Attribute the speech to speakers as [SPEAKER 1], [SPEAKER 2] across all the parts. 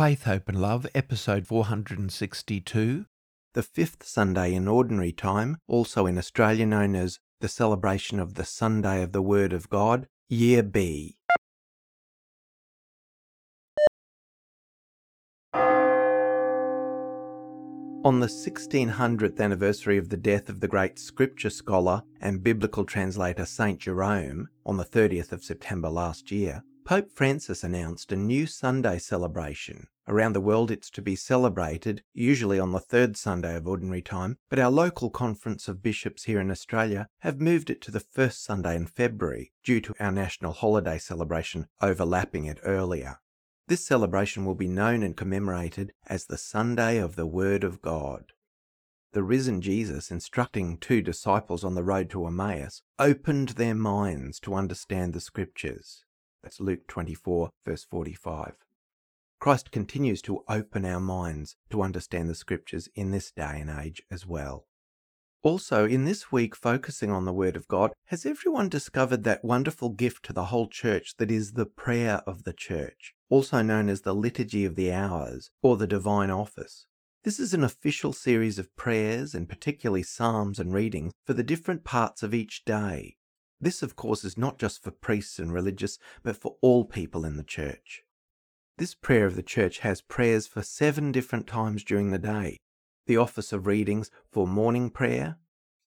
[SPEAKER 1] Faith, Hope and Love, episode 462, the fifth Sunday in Ordinary Time, also in Australia known as the celebration of the Sunday of the Word of God, Year B. On the 1600th anniversary of the death of the great scripture scholar and biblical translator St. Jerome, on the 30th of September last year, Pope Francis announced a new Sunday celebration. Around the world, it's to be celebrated, usually on the third Sunday of Ordinary Time, but our local Conference of Bishops here in Australia have moved it to the first Sunday in February due to our national holiday celebration overlapping it earlier. This celebration will be known and commemorated as the Sunday of the Word of God. The risen Jesus, instructing two disciples on the road to Emmaus, opened their minds to understand the Scriptures. That's Luke 24, verse 45. Christ continues to open our minds to understand the Scriptures in this day and age as well. Also, in this week focusing on the Word of God, has everyone discovered that wonderful gift to the whole church that is the prayer of the church, also known as the Liturgy of the Hours or the Divine Office? This is an official series of prayers and particularly psalms and readings for the different parts of each day, this, of course, is not just for priests and religious, but for all people in the church. This prayer of the church has prayers for seven different times during the day the office of readings for morning prayer,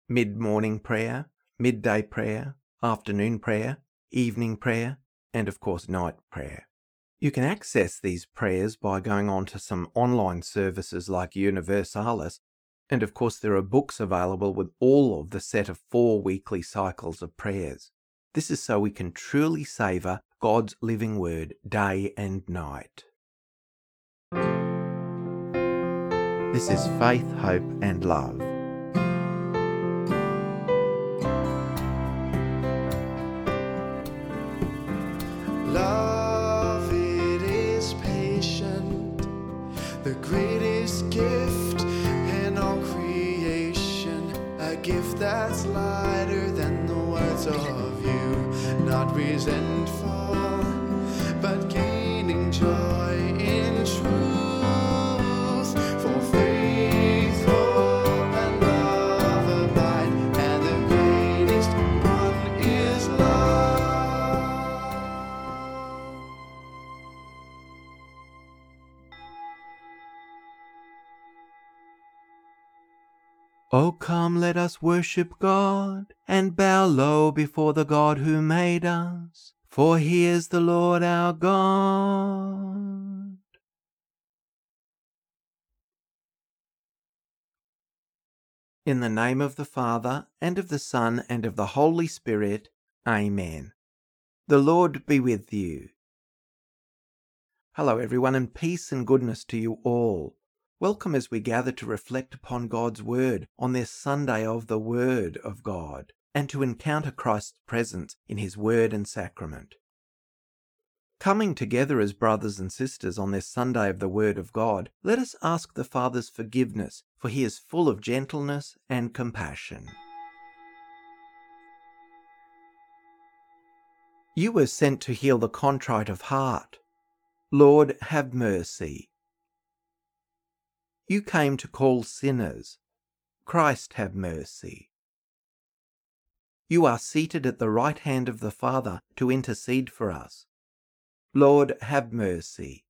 [SPEAKER 1] mid morning prayer, midday prayer, afternoon prayer, evening prayer, and of course, night prayer. You can access these prayers by going on to some online services like Universalis and of course, there are books available with all of the set of four weekly cycles of prayers. This is so we can truly savour God's living word day and night. This is Faith, Hope and Love.
[SPEAKER 2] That's lighter than the words of you, not resentful,
[SPEAKER 1] Oh, come, let us worship God and bow low before the God who made us, for he is the Lord our God. In the name of the Father, and of the Son, and of the Holy Spirit, Amen. The Lord be with you. Hello, everyone, and peace and goodness to you all. Welcome as we gather to reflect upon God's Word on this Sunday of the Word of God and to encounter Christ's presence in His Word and Sacrament. Coming together as brothers and sisters on this Sunday of the Word of God, let us ask the Father's forgiveness, for He is full of gentleness and compassion. You were sent to heal the contrite of heart. Lord, have mercy. You came to call sinners. Christ have mercy. You are seated at the right hand of the Father to intercede for us. Lord, have mercy.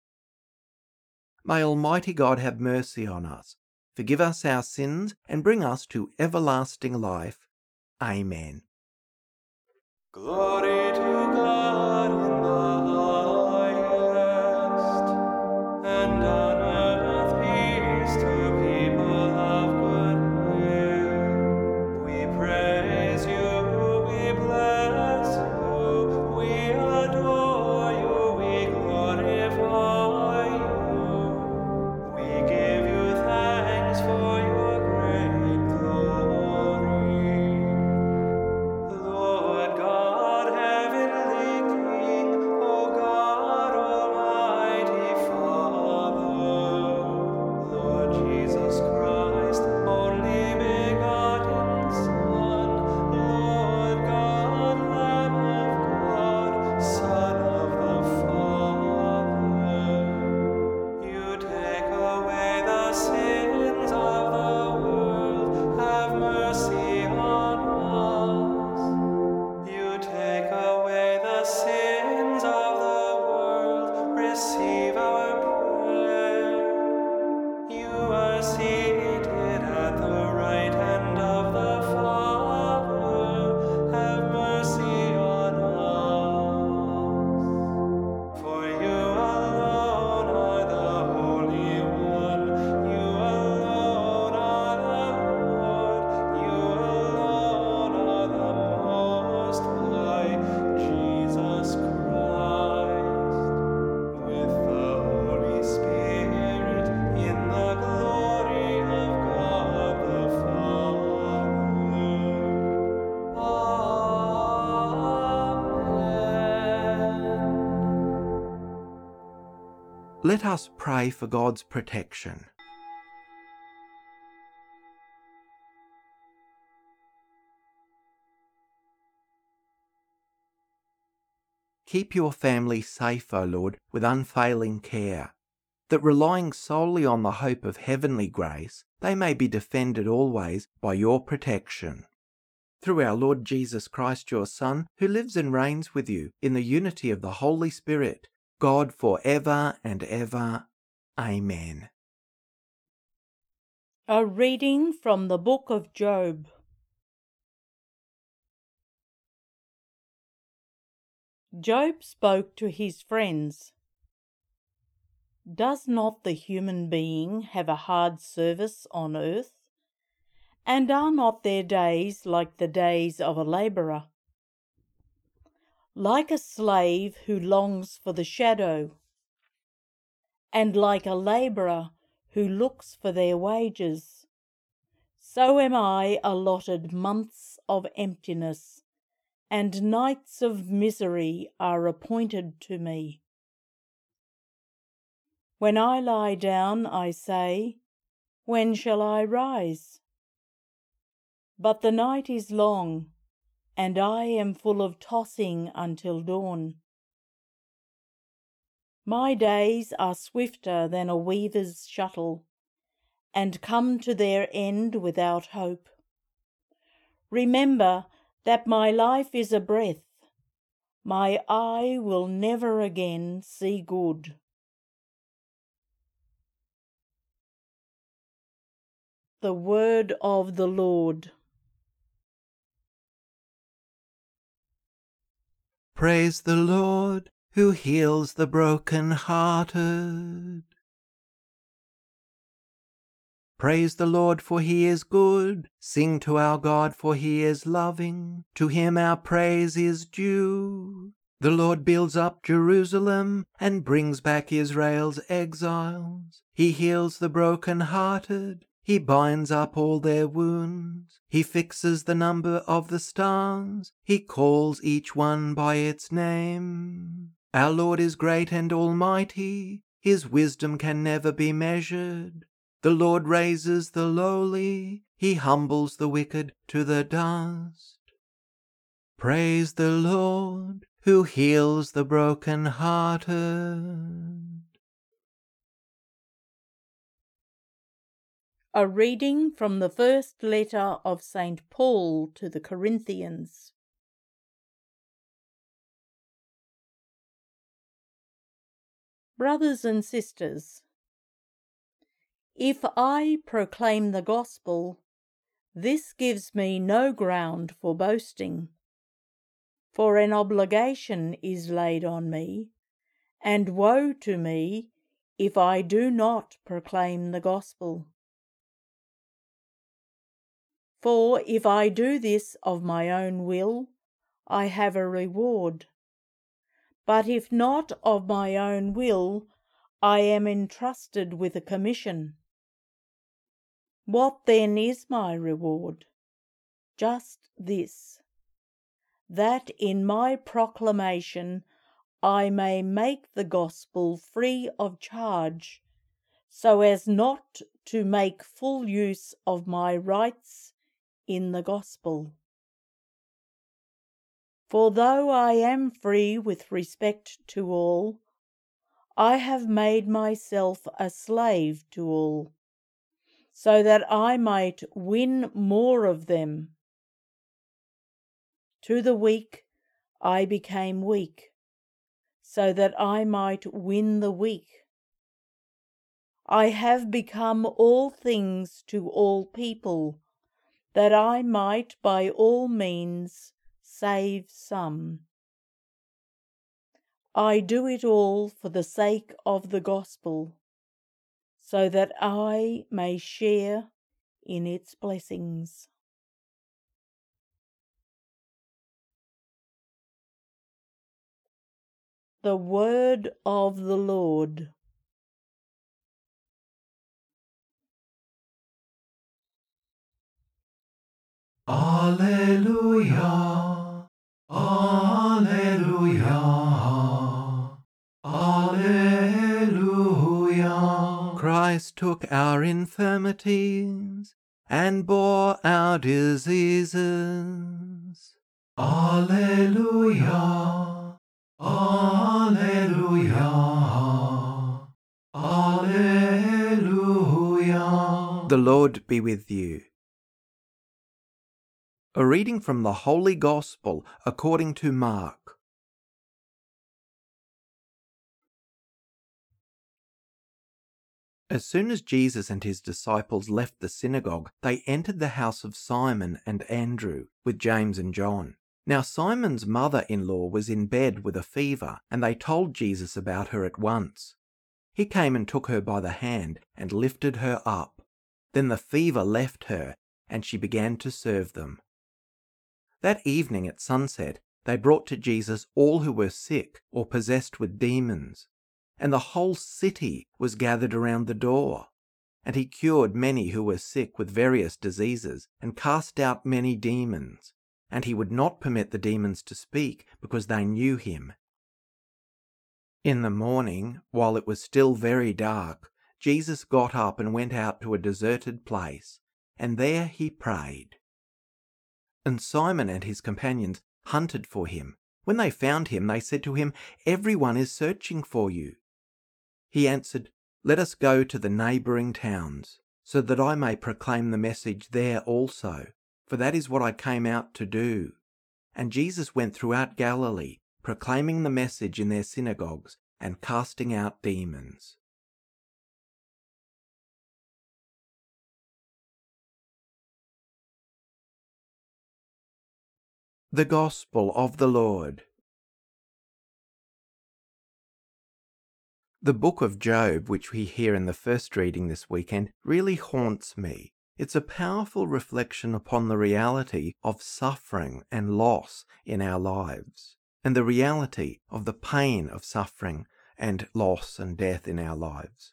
[SPEAKER 1] May Almighty God have mercy on us, forgive us our sins, and bring us to everlasting life. Amen.
[SPEAKER 2] Glory to God in the highest, and
[SPEAKER 1] Let us pray for God's protection. Keep your family safe, O Lord, with unfailing care, that relying solely on the hope of heavenly grace, they may be defended always by your protection. Through our Lord Jesus Christ, your Son, who lives and reigns with you in the unity of the Holy Spirit, God for ever and ever. Amen.
[SPEAKER 3] A reading from the book of Job. Job spoke to his friends. Does not the human being have a hard service on earth? And are not their days like the days of a labourer? Like a slave who longs for the shadow, and like a labourer who looks for their wages. So am I allotted months of emptiness, and nights of misery are appointed to me. When I lie down, I say, When shall I rise? But the night is long, and I am full of tossing until dawn. My days are swifter than a weaver's shuttle, and come to their end without hope. Remember that my life is a breath. My eye will never again see good. The word of the Lord.
[SPEAKER 1] Praise the Lord who heals the broken-hearted. Praise the Lord for he is good. Sing to our God for he is loving. To him our praise is due. The Lord builds up Jerusalem and brings back Israel's exiles. He heals the broken-hearted. He binds up all their wounds. He fixes the number of the stars. He calls each one by its name. Our Lord is great and almighty. His wisdom can never be measured. The Lord raises the lowly. He humbles the wicked to the dust. Praise the Lord who heals the broken-hearted.
[SPEAKER 3] A reading from the first letter of St. Paul to the Corinthians. Brothers and sisters, if I proclaim the gospel, this gives me no ground for boasting, for an obligation is laid on me, and woe to me if I do not proclaim the gospel. For if I do this of my own will, I have a reward. But if not of my own will, I am entrusted with a commission. What then is my reward? Just this that in my proclamation I may make the gospel free of charge, so as not to make full use of my rights in the gospel. For though I am free with respect to all, I have made myself a slave to all, so that I might win more of them. To the weak I became weak, so that I might win the weak. I have become all things to all people, that I might by all means save some. I do it all for the sake of the gospel, so that I may share in its blessings. The word of the Lord.
[SPEAKER 2] Alleluia. Alleluia. Alleluia.
[SPEAKER 1] Christ took our infirmities and bore our diseases.
[SPEAKER 2] Alleluia. Alleluia. Alleluia.
[SPEAKER 1] The Lord be with you. A reading from the Holy Gospel according to Mark. As soon as Jesus and his disciples left the synagogue, they entered the house of Simon and Andrew with James and John. Now Simon's mother in law was in bed with a fever, and they told Jesus about her at once. He came and took her by the hand and lifted her up. Then the fever left her, and she began to serve them. That evening at sunset, they brought to Jesus all who were sick or possessed with demons, and the whole city was gathered around the door. And he cured many who were sick with various diseases, and cast out many demons. And he would not permit the demons to speak, because they knew him. In the morning, while it was still very dark, Jesus got up and went out to a deserted place, and there he prayed. And Simon and his companions hunted for him. When they found him, they said to him, Everyone is searching for you. He answered, Let us go to the neighbouring towns, so that I may proclaim the message there also, for that is what I came out to do. And Jesus went throughout Galilee, proclaiming the message in their synagogues and casting out demons. The Gospel of the Lord. The book of Job, which we hear in the first reading this weekend, really haunts me. It's a powerful reflection upon the reality of suffering and loss in our lives, and the reality of the pain of suffering and loss and death in our lives.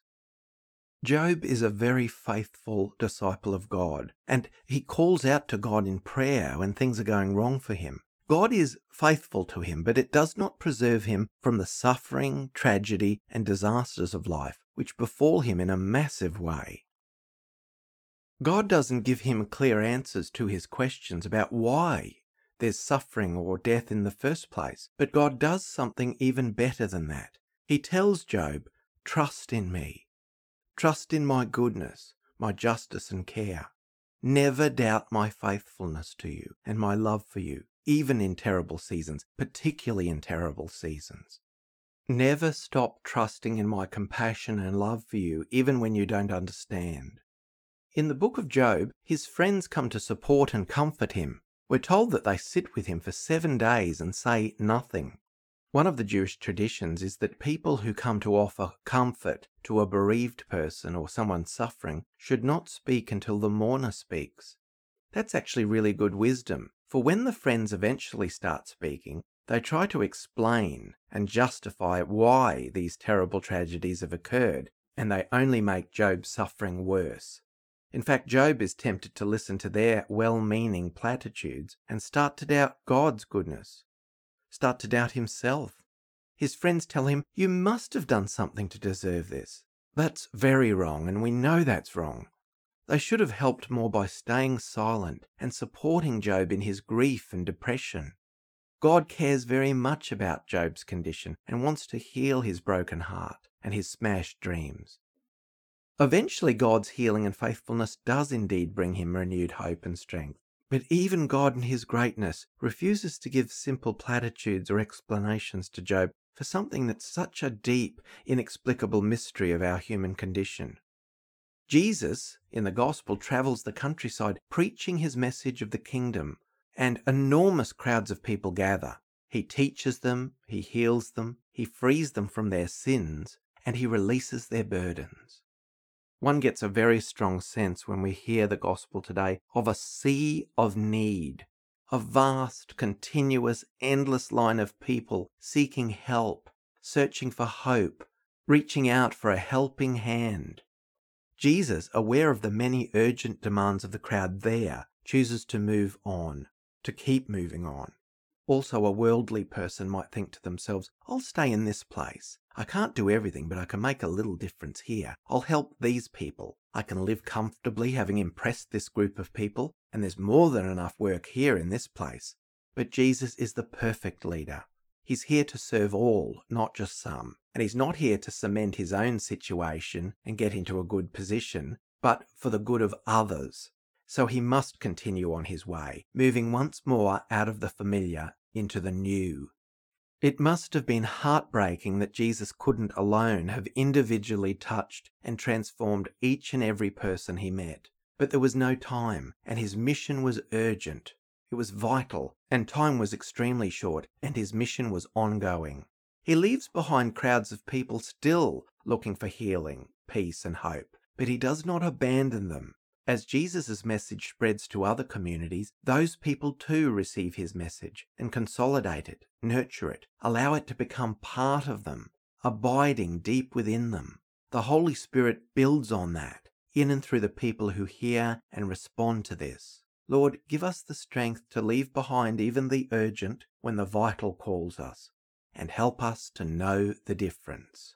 [SPEAKER 1] Job is a very faithful disciple of God, and he calls out to God in prayer when things are going wrong for him. God is faithful to him, but it does not preserve him from the suffering, tragedy, and disasters of life which befall him in a massive way. God doesn't give him clear answers to his questions about why there's suffering or death in the first place, but God does something even better than that. He tells Job, Trust in me. Trust in my goodness, my justice and care. Never doubt my faithfulness to you and my love for you, even in terrible seasons, particularly in terrible seasons. Never stop trusting in my compassion and love for you, even when you don't understand. In the book of Job, his friends come to support and comfort him. We're told that they sit with him for seven days and say nothing. One of the Jewish traditions is that people who come to offer comfort to a bereaved person or someone suffering should not speak until the mourner speaks. That's actually really good wisdom, for when the friends eventually start speaking, they try to explain and justify why these terrible tragedies have occurred, and they only make Job's suffering worse. In fact, Job is tempted to listen to their well meaning platitudes and start to doubt God's goodness start to doubt himself. His friends tell him, You must have done something to deserve this. That's very wrong, and we know that's wrong. They should have helped more by staying silent and supporting Job in his grief and depression. God cares very much about Job's condition and wants to heal his broken heart and his smashed dreams. Eventually, God's healing and faithfulness does indeed bring him renewed hope and strength. But even God in his greatness refuses to give simple platitudes or explanations to Job for something that's such a deep, inexplicable mystery of our human condition. Jesus, in the Gospel, travels the countryside preaching his message of the kingdom, and enormous crowds of people gather. He teaches them, he heals them, he frees them from their sins, and he releases their burdens. One gets a very strong sense when we hear the gospel today of a sea of need, a vast, continuous, endless line of people seeking help, searching for hope, reaching out for a helping hand. Jesus, aware of the many urgent demands of the crowd there, chooses to move on, to keep moving on. Also, a worldly person might think to themselves, I'll stay in this place. I can't do everything, but I can make a little difference here. I'll help these people. I can live comfortably having impressed this group of people, and there's more than enough work here in this place. But Jesus is the perfect leader. He's here to serve all, not just some. And he's not here to cement his own situation and get into a good position, but for the good of others. So he must continue on his way, moving once more out of the familiar into the new. It must have been heartbreaking that Jesus couldn't alone have individually touched and transformed each and every person he met. But there was no time, and his mission was urgent. It was vital, and time was extremely short, and his mission was ongoing. He leaves behind crowds of people still looking for healing, peace, and hope, but he does not abandon them. As Jesus' message spreads to other communities, those people too receive his message and consolidate it, nurture it, allow it to become part of them, abiding deep within them. The Holy Spirit builds on that, in and through the people who hear and respond to this. Lord, give us the strength to leave behind even the urgent when the vital calls us, and help us to know the difference.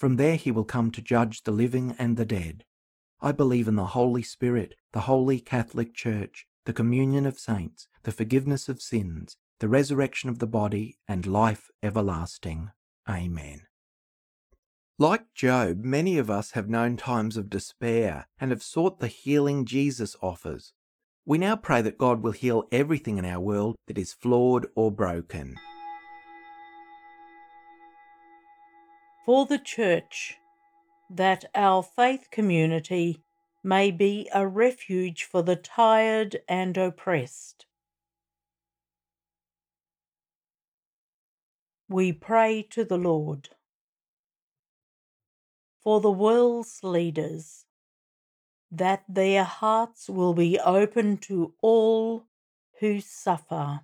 [SPEAKER 1] From there he will come to judge the living and the dead. I believe in the Holy Spirit, the Holy Catholic Church, the communion of saints, the forgiveness of sins, the resurrection of the body, and life everlasting. Amen. Like Job, many of us have known times of despair and have sought the healing Jesus offers. We now pray that God will heal everything in our world that is flawed or broken.
[SPEAKER 3] For the Church, that our faith community may be a refuge for the tired and oppressed. We pray to the Lord. For the world's leaders, that their hearts will be open to all who suffer.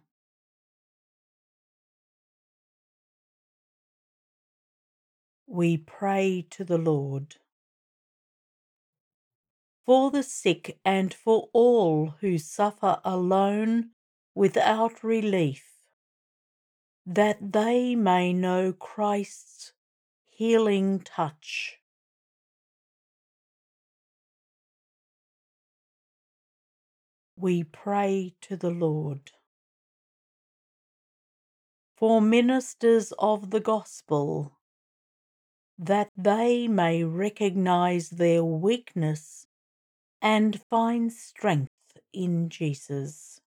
[SPEAKER 3] We pray to the Lord. For the sick and for all who suffer alone without relief, that they may know Christ's healing touch. We pray to the Lord. For ministers of the gospel, that they may recognize their weakness and find strength in Jesus.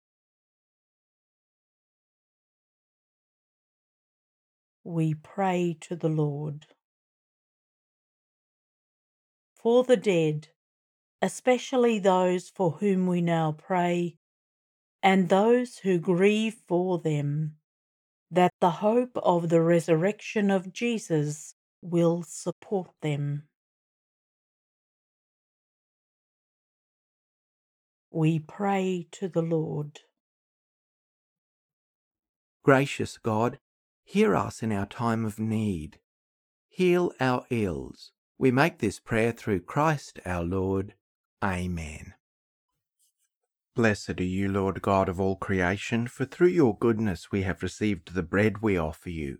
[SPEAKER 3] We pray to the Lord. For the dead, especially those for whom we now pray, and those who grieve for them, that the hope of the resurrection of Jesus will support them. We pray to the Lord.
[SPEAKER 1] Gracious God, hear us in our time of need. Heal our ills. We make this prayer through Christ our Lord. Amen. Blessed are you, Lord God of all creation, for through your goodness we have received the bread we offer you,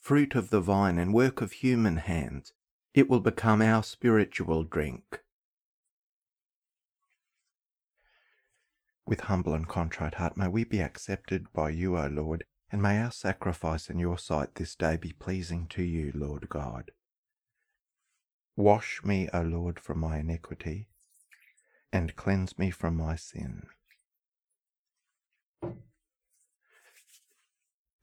[SPEAKER 1] fruit of the vine and work of human hands. It will become our spiritual drink. With humble and contrite heart may we be accepted by you, O Lord, and may our sacrifice in your sight this day be pleasing to you, Lord God. Wash me, O Lord, from my iniquity, and cleanse me from my sin.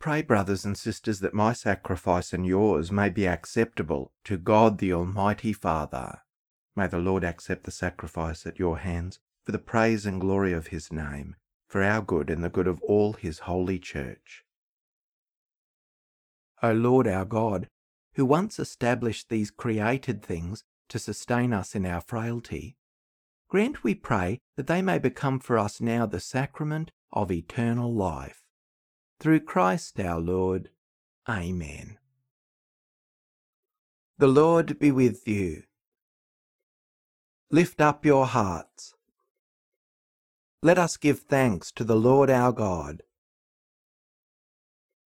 [SPEAKER 1] Pray, brothers and sisters, that my sacrifice and yours may be acceptable to God the Almighty Father. May the Lord accept the sacrifice at your hands for the praise and glory of his name, for our good and the good of all his holy church. O Lord our God, who once established these created things to sustain us in our frailty, grant, we pray, that they may become for us now the sacrament of eternal life. Through Christ our Lord. Amen. The Lord be with you. Lift up your hearts. Let us give thanks to the Lord our God.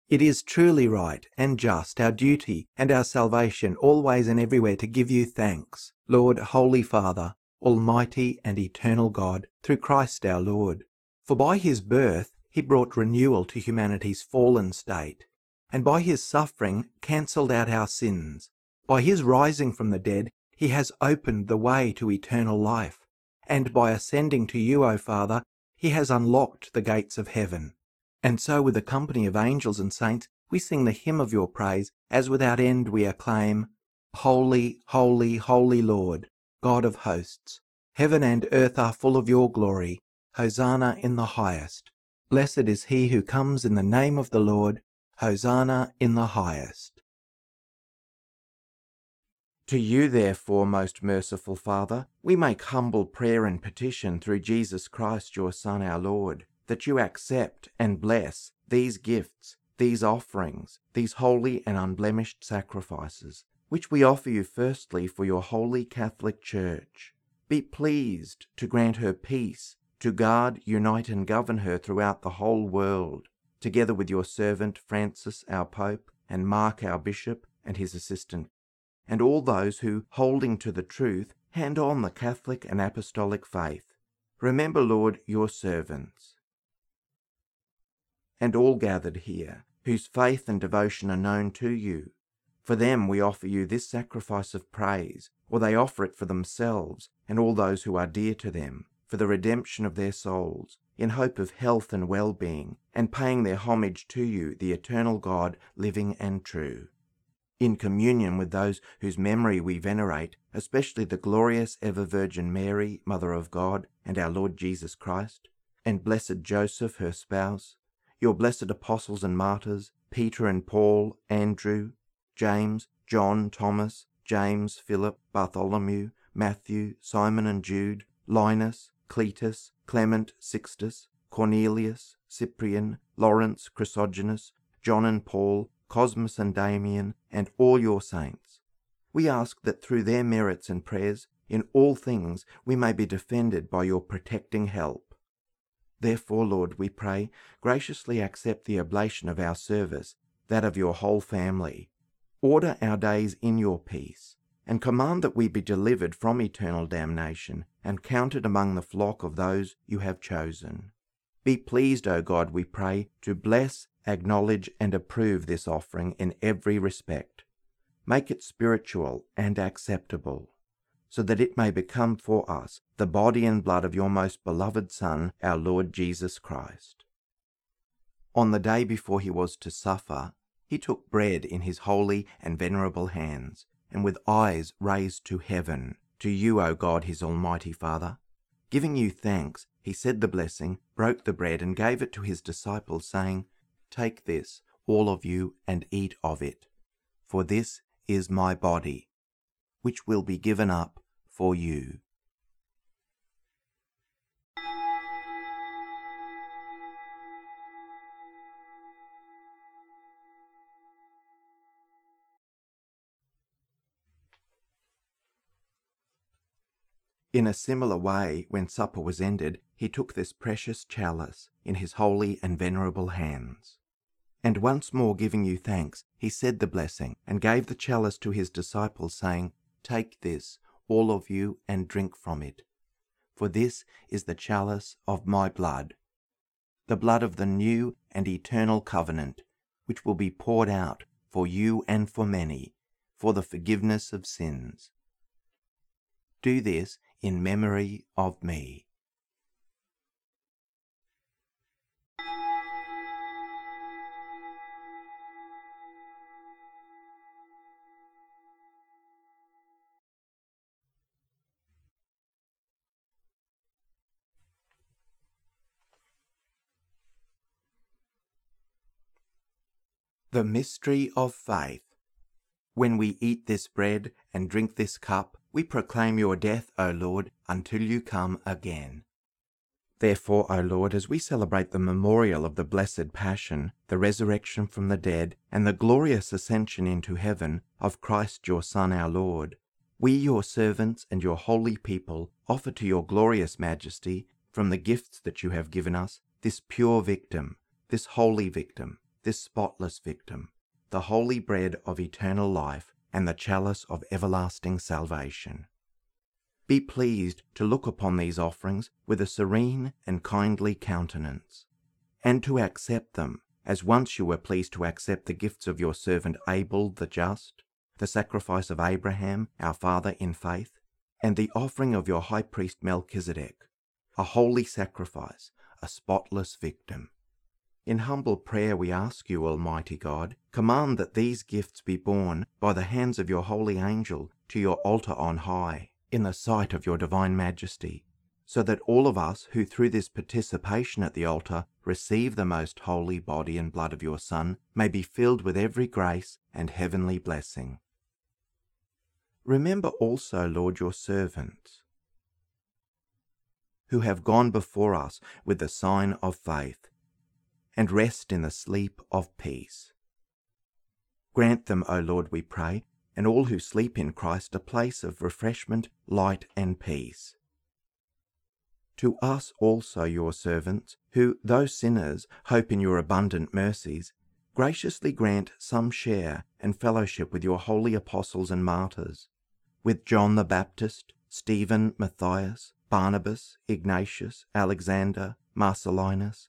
[SPEAKER 1] It is truly right and just, our duty and our salvation, always and everywhere to give you thanks, Lord, Holy Father, Almighty and eternal God, through Christ our Lord. For by his birth he brought renewal to humanity's fallen state, and by his suffering cancelled out our sins. By his rising from the dead, he has opened the way to eternal life, and by ascending to you, O Father, he has unlocked the gates of heaven. And so, with a company of angels and saints, we sing the hymn of your praise, as without end we acclaim, Holy, holy, holy Lord, God of hosts, heaven and earth are full of your glory. Hosanna in the highest. Blessed is he who comes in the name of the Lord. Hosanna in the highest. To you, therefore, most merciful Father, we make humble prayer and petition through Jesus Christ, your Son, our Lord, that you accept and bless these gifts, these offerings, these holy and unblemished sacrifices, which we offer you firstly for your holy Catholic Church. Be pleased to grant her peace, to guard, unite, and govern her throughout the whole world, together with your servant Francis, our Pope, and Mark, our Bishop, and his assistant, and all those who, holding to the truth, hand on the Catholic and Apostolic faith. Remember, Lord, your servants. And all gathered here, whose faith and devotion are known to you. For them we offer you this sacrifice of praise, or they offer it for themselves and all those who are dear to them, for the redemption of their souls, in hope of health and well being, and paying their homage to you, the eternal God, living and true. In communion with those whose memory we venerate, especially the glorious ever Virgin Mary, Mother of God, and our Lord Jesus Christ, and blessed Joseph, her spouse, your blessed apostles and martyrs, Peter and Paul, Andrew, James, John, Thomas, James, Philip, Bartholomew, Matthew, Simon and Jude, Linus, Cletus, Clement, Sixtus, Cornelius, Cyprian, Lawrence, Chrysogonus, John and Paul, Cosmas and Damian, and all your saints. We ask that through their merits and prayers, in all things we may be defended by your protecting help. Therefore, Lord, we pray, graciously accept the oblation of our service, that of your whole family. Order our days in your peace, and command that we be delivered from eternal damnation and counted among the flock of those you have chosen. Be pleased, O God, we pray, to bless, acknowledge, and approve this offering in every respect. Make it spiritual and acceptable, so that it may become for us the body and blood of your most beloved Son, our Lord Jesus Christ. On the day before he was to suffer, he took bread in his holy and venerable hands, and with eyes raised to heaven, to you, O God, his Almighty Father, Giving you thanks, he said the blessing, broke the bread, and gave it to his disciples, saying, Take this, all of you, and eat of it, for this is my body, which will be given up for you. In a similar way, when supper was ended, he took this precious chalice in his holy and venerable hands. And once more giving you thanks, he said the blessing, and gave the chalice to his disciples, saying, Take this, all of you, and drink from it. For this is the chalice of my blood, the blood of the new and eternal covenant, which will be poured out for you and for many, for the forgiveness of sins. Do this in memory of me. The mystery of faith. When we eat this bread and drink this cup, we proclaim your death, O Lord, until you come again. Therefore, O Lord, as we celebrate the memorial of the blessed Passion, the resurrection from the dead, and the glorious ascension into heaven of Christ your Son, our Lord, we, your servants and your holy people, offer to your glorious majesty, from the gifts that you have given us, this pure victim, this holy victim, this spotless victim, the holy bread of eternal life, and the chalice of everlasting salvation. Be pleased to look upon these offerings with a serene and kindly countenance, and to accept them, as once you were pleased to accept the gifts of your servant Abel the just, the sacrifice of Abraham, our father in faith, and the offering of your high priest Melchizedek, a holy sacrifice, a spotless victim. In humble prayer we ask you, Almighty God, command that these gifts be borne by the hands of your holy angel to your altar on high, in the sight of your divine majesty, so that all of us who through this participation at the altar receive the most holy body and blood of your Son may be filled with every grace and heavenly blessing. Remember also, Lord, your servants, who have gone before us with the sign of faith and rest in the sleep of peace. Grant them, O Lord, we pray, and all who sleep in Christ a place of refreshment, light, and peace. To us also, your servants, who, though sinners, hope in your abundant mercies, graciously grant some share and fellowship with your holy apostles and martyrs, with John the Baptist, Stephen, Matthias, Barnabas, Ignatius, Alexander, Marcellinus,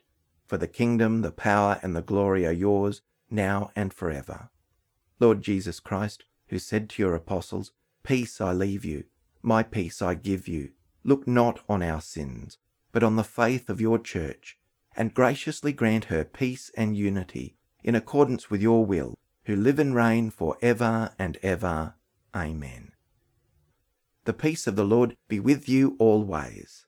[SPEAKER 1] For the kingdom, the power, and the glory are yours, now and forever. Lord Jesus Christ, who said to your apostles, Peace I leave you, my peace I give you, look not on our sins, but on the faith of your church, and graciously grant her peace and unity in accordance with your will, who live and reign for ever and ever. Amen. The peace of the Lord be with you always.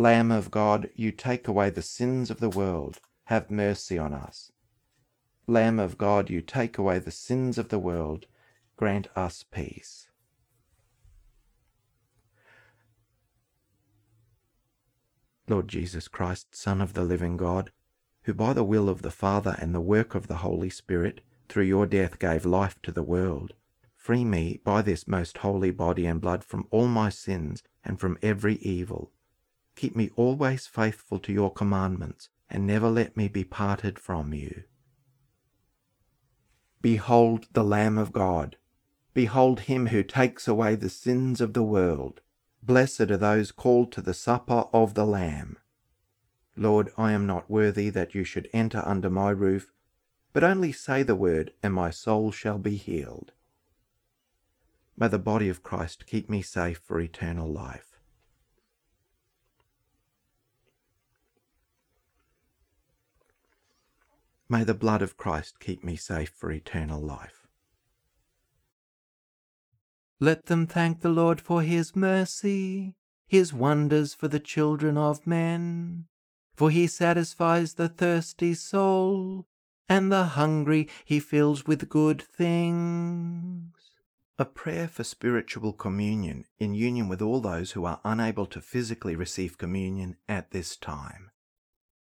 [SPEAKER 1] Lamb of God, you take away the sins of the world, have mercy on us. Lamb of God, you take away the sins of the world, grant us peace. Lord Jesus Christ, Son of the living God, who by the will of the Father and the work of the Holy Spirit, through your death gave life to the world, free me by this most holy body and blood from all my sins and from every evil. Keep me always faithful to your commandments, and never let me be parted from you. Behold the Lamb of God. Behold him who takes away the sins of the world. Blessed are those called to the supper of the Lamb. Lord, I am not worthy that you should enter under my roof, but only say the word, and my soul shall be healed. May the body of Christ keep me safe for eternal life. May the blood of Christ keep me safe for eternal life. Let them thank the Lord for his mercy, his wonders for the children of men. For he satisfies the thirsty soul, and the hungry he fills with good things. A prayer for spiritual communion in union with all those who are unable to physically receive communion at this time.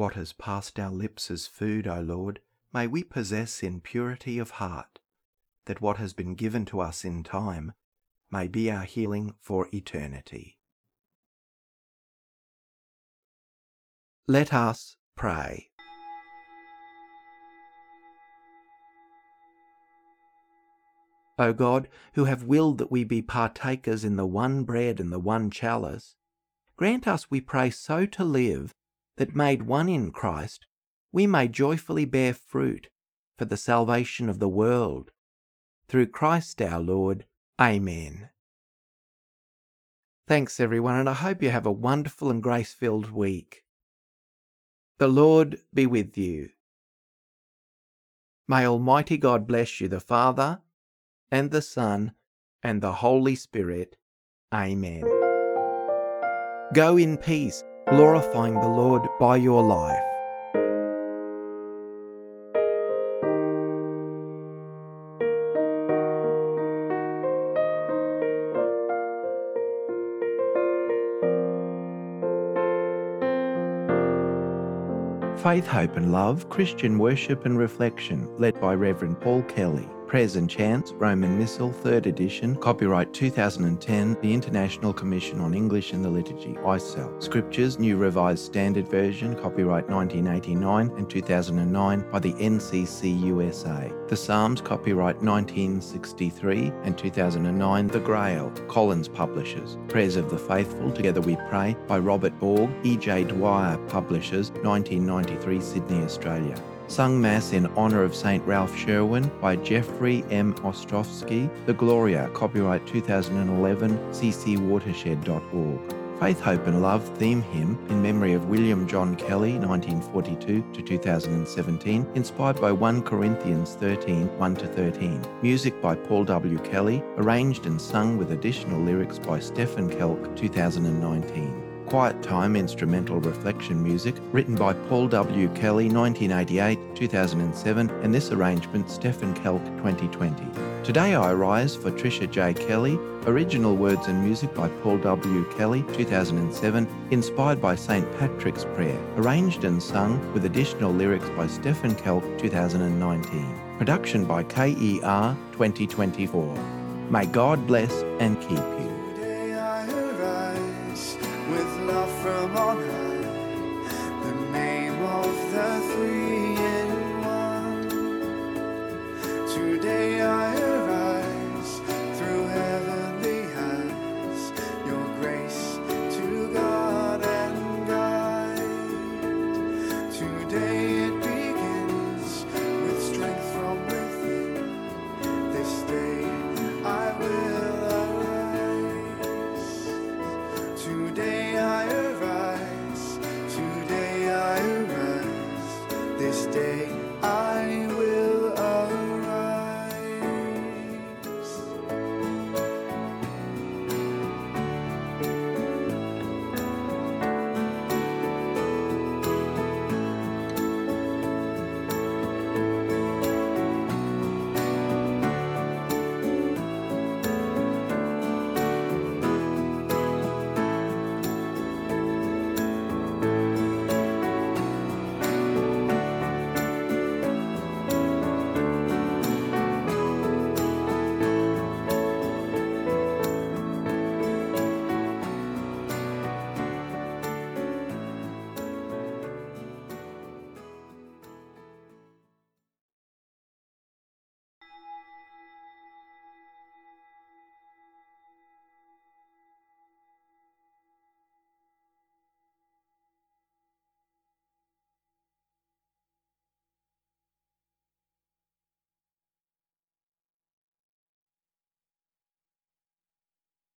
[SPEAKER 4] What has passed our lips as food, O Lord, may we possess in purity of heart, that what has been given to us in time may be our healing for eternity.
[SPEAKER 1] Let us pray. O God, who have willed that we be partakers in the one bread and the one chalice, grant us, we pray, so to live that, made one in Christ, we may joyfully bear fruit for the salvation of the world. Through Christ our Lord. Amen. Thanks, everyone, and I hope you have a wonderful and grace filled week. The Lord be with you. May Almighty God bless you, the Father, and the Son, and the Holy Spirit. Amen. Go in peace, glorifying the Lord by your life. Faith, Hope and Love, Christian Worship and Reflection, led by Reverend Paul Kelly. Prayers and Chants, Roman Missal, 3rd edition, copyright 2010, the International Commission on English and the Liturgy, ICEL. Scriptures, New Revised Standard Version, copyright 1989 and 2009 by the NCC USA. The Psalms, copyright 1963 and 2009, The Grail, Collins Publishers. Prayers of the Faithful, Together We Pray, by Robert Borg, E.J. Dwyer Publishers, 1993, Sydney, Australia. Sung Mass in honour of St. Ralph Sherwin by Jeffrey M. Ostrowski. The Gloria, copyright 2011, ccwatershed.org. Faith, Hope and Love theme hymn in memory of William John Kelly, 1942 to 2017, inspired by 1 Corinthians 13, 1 to 13. Music by Paul W. Kelly, arranged and sung with additional lyrics by Stephen Kelk, 2019. Quiet Time instrumental reflection music, written by Paul W. Kelly, 1988 2007, and this arrangement, Stephen Kelk, 2020. Today I Rise for Trisha J. Kelly, original words and music by Paul W. Kelly, 2007, inspired by St. Patrick's Prayer, arranged and sung with additional lyrics by Stephen Kelk, 2019. Production by KER 2024. May God bless and keep you.